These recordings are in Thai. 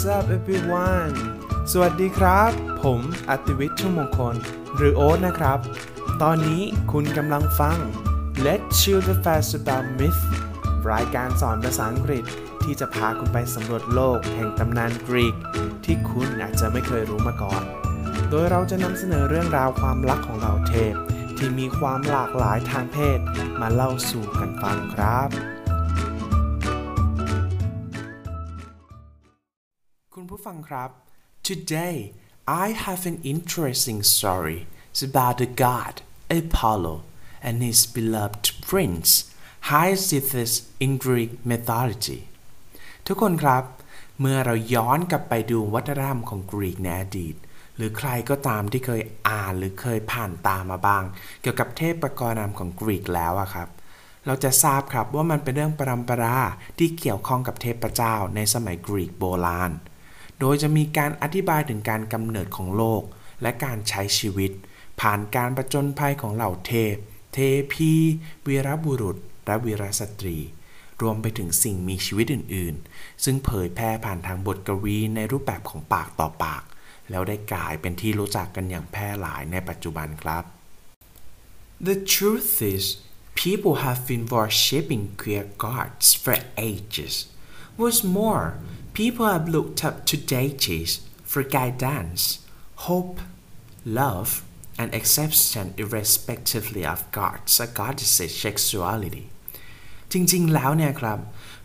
What's up everyone สวัสดีครับ ผมอัติวิทย์ชุ่มมงคล หรือโอ๊ตนะครับ ตอนนี้คุณกำลังฟัง Let's Chill the Fast About Myth รายการสอนภาษาอังกฤษที่จะพาคุณไปสำรวจโลกแห่งตำนานกรีก ที่คุณอาจจะไม่เคยรู้มาก่อน โดยเราจะนำเสนอเรื่องราวความรักของเหล่าเทพ ที่มีความหลากหลายทางเพศ มาเล่าสู่กันฟังครับ ผู้ฟังครับ Today I have an interesting story It's about the god Apollo and his beloved prince Hyacinthus in Greek mythology ทุกคนครับ เมื่อเราย้อนกลับไปดูวัฒนธรรมของกรีกในอดีต หรือใครก็ตามที่เคยอ่านหรือเคยผ่านตามมาบ้าง เกี่ยวกับเทพประกรณามของกรีกแล้วอะครับเราจะทราบครับว่ามันเป็นเรื่องปรำปราที่เกี่ยวข้องกับเทพเจ้าในสมัยกรีกโบราณ โดยจะมีการอธิบายถึงการกำเนิดของโลก และการใช้ชีวิต ผ่านการประจนภัยของเหล่าเทพ เทพีวีรบุรุษ และวีรสตรี รวมไปถึงสิ่งมีชีวิตอื่น ๆ ซึ่งเผยแพร่ผ่านทางบทกวีในรูปแบบของปากต่อปาก แล้วได้กลายเป็นที่รู้จักกันอย่างแพร่หลายในปัจจุบันครับ The truth is people have been worshipping queer gods for ages What's more people have looked up to deities for guidance hope love and acceptance irrespectively of gods or goddesses sexuality จริงๆ แล้วเนี่ยครับ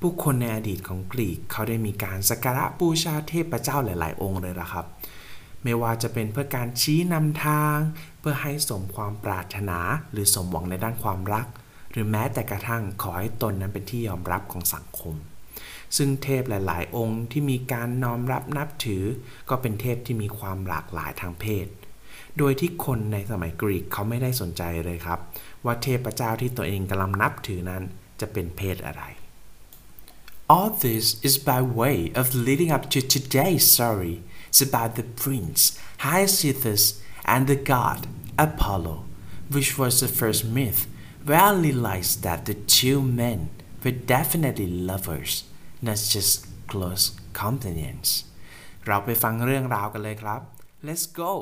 ผู้คนในอดีตของกรีกเขาได้มีการสักการะบูชาเทพเจ้าหลาย ๆ องค์เลยละครับ ไม่ว่าจะเป็นเพื่อการชี้นำทาง เพื่อให้สมความปรารถนาหรือสมหวังในด้านความรัก หรือแม้แต่กระทั่งขอให้ตนนั้นเป็นที่ยอมรับของสังคม ซึ่งเทพหลาย ๆ องค์ที่มีการน้อมรับนับถือ ก็เป็นเทพที่มีความหลากหลายทางเพศ โดยที่คนในสมัยกรีกเขาไม่ได้สนใจเลยครับ ว่าเทพเจ้าที่ตัวเองกำลังนับถือนั้นจะเป็นเพศอะไร All this is by way of leading up to today's story. It's about the prince Hyacinthus and the god Apollo, which was the first myth where I realized that the two men were definitely lovers, not just close companions. เราไปฟังเรื่องราวกันเลยครับ Let's go!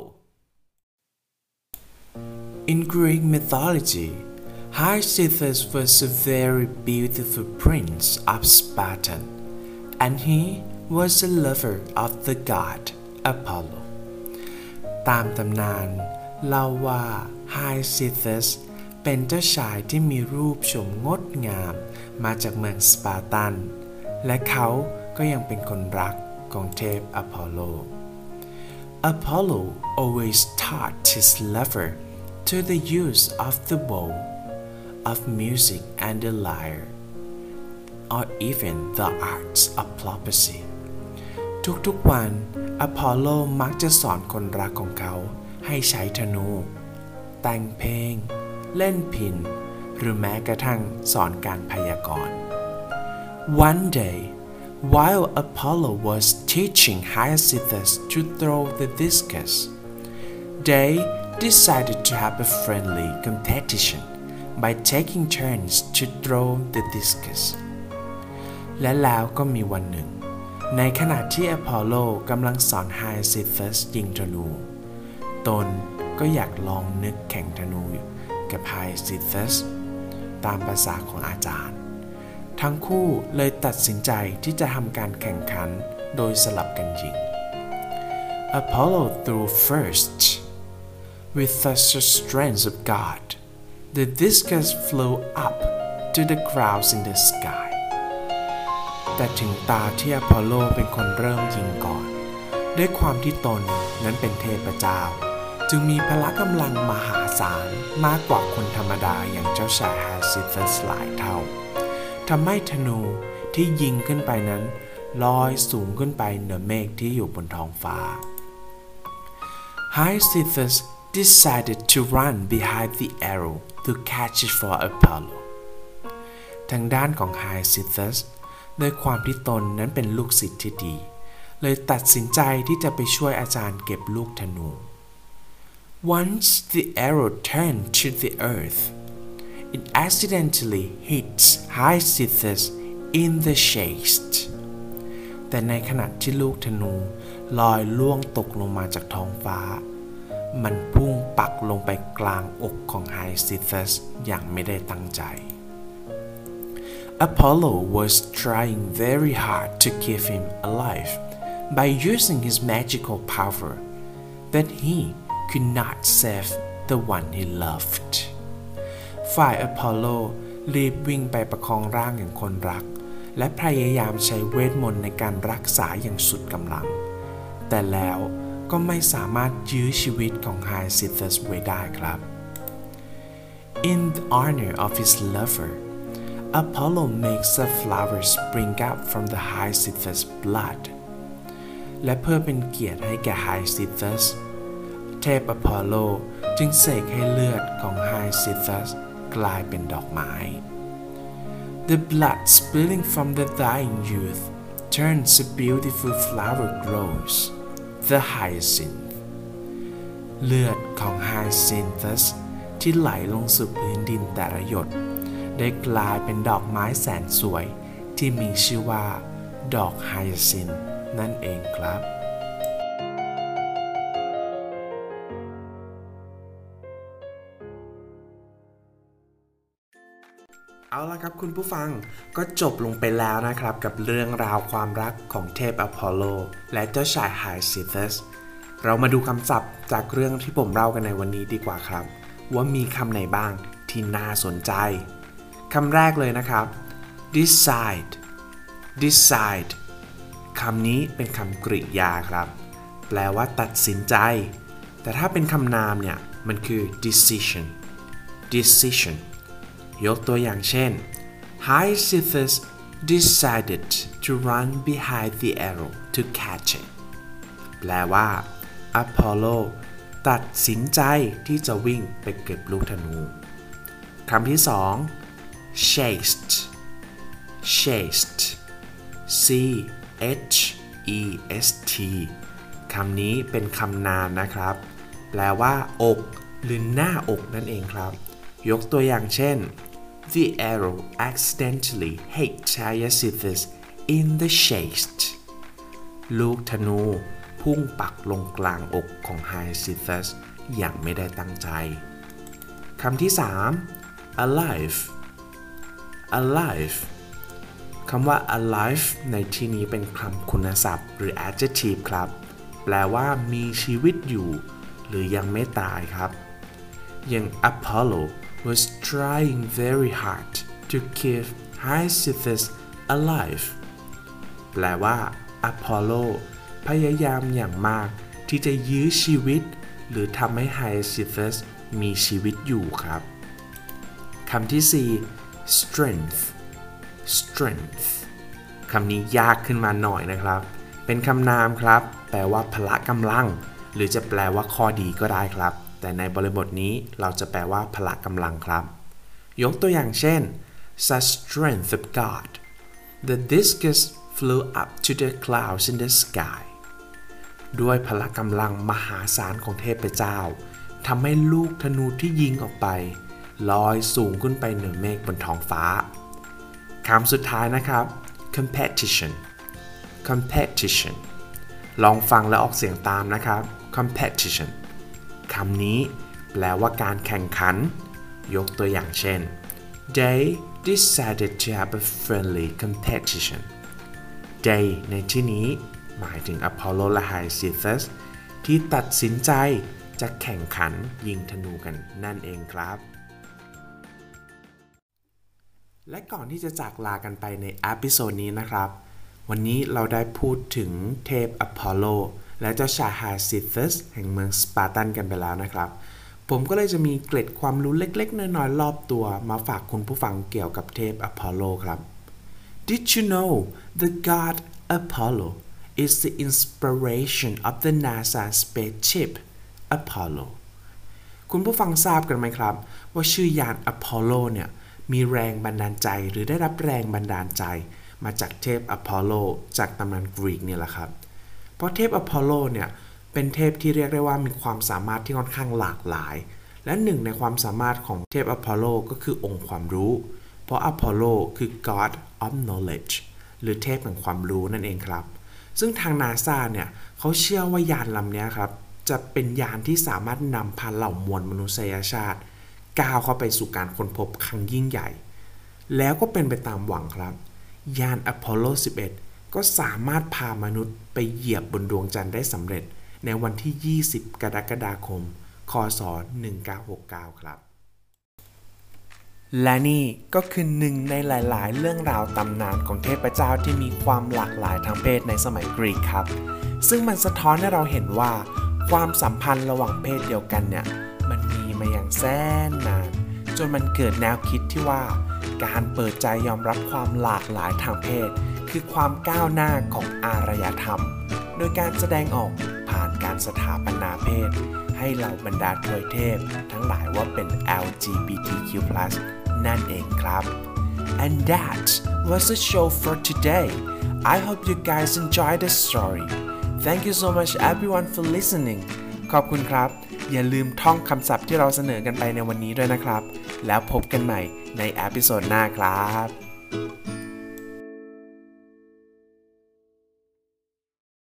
In Greek mythology, Hyacinthus was a very beautiful prince of Sparta, and he was a lover of the god Apollo. ตามตำนานเล่าว่า Hyacinthus เป็นเจ้าชายที่มีรูปโฉมงดงามมาจากเมืองสปาร์ตัน และเขาก็ยังเป็นคนรักของเทพอพอลโล Apollo always taught his lover to the use of the bow of music and the lyre, or even the arts of prophecy. ทุกๆวันอพอลโลมักจะสอนคนรักของเขาให้ใช้ธนู แต่งเพลง เล่นพิน หรือแม้กระทั่งสอนการพยากรณ์ One day while Apollo was teaching Hyacinthus to throw the discus they decided to have a friendly competition by taking turns to throw the discus และแล้วก็มีวันหนึ่ง ในขณะที่อพอลโลกำลังสอนไฮซิฟัสยิงธนู ตนก็อยากลองนึกแข่งธนูกับไฮซิฟัสตามภาษาของอาจารย์ ทั้งคู่เลยตัดสินใจที่จะทำการแข่งขันโดยสลับกันยิง Apollo threw first with such a strength of God the discus flew up to the clouds in the sky แต่ถึงตาที่อพอลโลเป็นคนเริ่มยิงก่อน ด้วยความที่ตนนั้นเป็นเทพเจ้า จึงมีพละกำลังมหาศาลมากกว่าคนธรรมดาอย่างเจ้าชายฮาซิฟัสหลายเท่า ทำให้ธนูที่ยิงขึ้นไปนั้น ลอยสูงขึ้นไปเหนือเมฆที่อยู่บนท้องฟ้า Hyacinthus decided to run behind the arrow to catch it for Apollo ทางด้านของ Hyacinthus ด้วยความที่ตนนั้นเป็นลูกศิษย์ที่ดี เลยตัดสินใจที่จะไปช่วยอาจารย์เก็บลูกธนู Once the arrow turned to the earth it accidentally hits Hyacinthus in the chest แต่ในขณะที่ลูกธนูลอยล่วงตกลงมาจากท้องฟ้า มันพุ่งปักลงไปกลางอกของไฮซิทัสอย่างไม่ได้ตั้งใจ Apollo was trying very hard to keep him alive by using his magical power, but he could not save the one he loved. ฝ่ายอพอลโลรีบวิ่งไปประคองร่างอย่างคนรัก และพยายามใช้เวทมนต์ในการรักษาอย่างสุดกำลัง แต่แล้วก็ไม่สามารถยื้อชีวิตของไฮซิทัสไว้ได้ครับ In the honor of his lover Apollo makes a flower spring up from the Hyacinthus blood และเพื่อเป็นเกียรติให้แก่ Hyacinthus เทพอพอลโลจึงเสกให้เลือดของ Hyacinthus กลายเป็นดอกไม้ The blood spilling from the dying youth turns a beautiful flower grows the hyacinth เลือดของ Hyacinthus ที่ไหลลงสู่พื้นดินแต่ละหยด ได้กลายเป็นดอกไม้แสนสวยที่มีชื่อว่า ดอกไฮซินนั่นเองครับ เอาละครับคุณผู้ฟังก็จบลงไปแล้วนะครับ กับเรื่องราวความรักของเทพอพอลโล และเจ้าชายไฮซิทัสเรามาดูคำศัพท์จากเรื่องที่ผมเล่ากันในวันนี้ดีกว่าครับ ว่ามีคำไหนบ้างที่น่าสนใจคำแรกเลยนะครับ decide decide คำนี้เป็นคำกริยาครับ แปลว่าตัดสินใจ แต่ถ้าเป็นคำนามเนี่ย มันคือ decision decision ยกตัวอย่างเช่น Hyacinthus decided to run behind the arrow to catch it แปลว่า Apollo ตัดสินใจที่จะวิ่งไปเก็บลูกธนูคำที่สอง chaste chaste c h e s t คำนี้เป็นคำนามนะครับ แปลว่า อก หรือหน้าอกนั่นเองครับ ยกตัวอย่างเช่น The arrow accidentally hit Hyacinthus in the chest ลูกธนูพุ่งปักลงกลางอกของ Hyacinthus อย่างไม่ได้ตั้งใจ คำที่ 3 alive alive คำว่า alive ในที่นี้เป็นคำคุณศัพท์ หรือ adjective ครับ แปลว่ามีชีวิตอยู่ หรือยังไม่ตายครับ อย่าง Apollo was trying very hard to keep Hyacinthus alive แปลว่า Apollo พยายามอย่างมากที่จะยื้อชีวิต หรือทำให้ Hyacinthus มีชีวิตอยู่ครับคำที่ 4 strength strength คำนี้ยากขึ้นมาหน่อยนะครับ เป็นคำนามครับ แปลว่าพละกำลัง หรือจะแปลว่าข้อดีก็ได้ครับ แต่ในบริบทนี้เราจะแปลว่าพละกำลังครับ ยกตัวอย่างเช่น such strength of God the discus flew up to the clouds in the sky ด้วยพละกำลังมหาศาลของเทพเจ้าทำให้ลูกธนูที่ยิงออกไป ลอยสูงขึ้นไปเหนือเมฆบนท้องฟ้าคำสุดท้ายนะครับ competition competition ลองฟังและออกเสียงตามนะครับ competition คำนี้แปลว่าการแข่งขัน ยกตัวอย่างเช่น they decided to have a friendly competition they ในที่นี้ หมายถึงอพอลโลและ Hyacinthus ที่ตัดสินใจจะแข่งขันยิงธนูกันนั่นเองครับ และก่อนที่จะจากลากันไปใน episode นี้นะครับ วันนี้เราได้พูดถึงเทพอพอลโล และเจ้าชาย Hyacinthus แห่งเมืองสปาร์ตันกันไปแล้วนะครับ ผมก็เลยจะมีเกร็ดความรู้เล็กๆ น้อยๆ รอบตัวมาฝากคุณผู้ฟังเกี่ยวกับเทพอพอลโลครับ Did you know the god Apollo is the inspiration of the NASA spaceship Apollo คุณผู้ฟังทราบกันไหมครับ ว่าชื่อยานอพอลโลเนี่ยมีแรงบันดาลใจหรือได้รับแรงบันดาลใจ มาจากเทพอพอลโลจากตำนานกรีกเนี่ยแหละครับ เพราะเทพอพอลโลเนี่ยเป็นเทพที่เรียกได้ว่ามีความสามารถที่ค่อนข้างหลากหลาย และหนึ่งในความสามารถของเทพอพอลโลก็คือองค์ความรู้ เพราะอพอลโลคือ god of knowledge หรือเทพแห่งความรู้นั่นเองครับ ซึ่งทางนาซาเนี่ยเขาเชื่อว่ายานลำนี้ครับ จะเป็นยานที่สามารถนำพาเหล่ามวลมนุษยชาติก้าวเข้าไปสู่การค้นพบครั้งยิ่งใหญ่ แล้วก็เป็นไปตามหวังครับ ยานอพอลโล 11 ก็สามารถพามนุษย์ไปเหยียบบนดวงจันทร์ได้สำเร็จในวันที่ 20 กรกฎาคม คศ 1969 ครับ และนี่ก็คือหนึ่งในหลาย ๆ เรื่องราวตำนานของเทพเจ้าที่มีความหลากหลายทางเพศในสมัยกรีกครับ ซึ่งมันสะท้อนให้เราเห็นว่า ความสัมพันธ์ระหว่างเพศเดียวกันเนี่ย มันมีมาอย่างแสนนาน จนมันเกิดแนวคิดที่ว่า การเปิดใจยอมรับความหลากหลายทางเพศ คือความก้าวหน้าของอารยธรรม โดยการแสดงออกผ่านการสถาปนาเพศ ให้เหล่าบรรดาทวยเทพ ทั้งหลายว่าเป็น LGBTQ+ นั่นเองครับ and that was the show for today I hope you guys enjoyed the story thank you so much everyone for listening ขอบคุณครับ อย่าลืมท่องคำศัพท์ที่เราเสนอกันไปในวันนี้ด้วยนะครับ แล้วพบกันใหม่ในอพิโซดหน้าครับ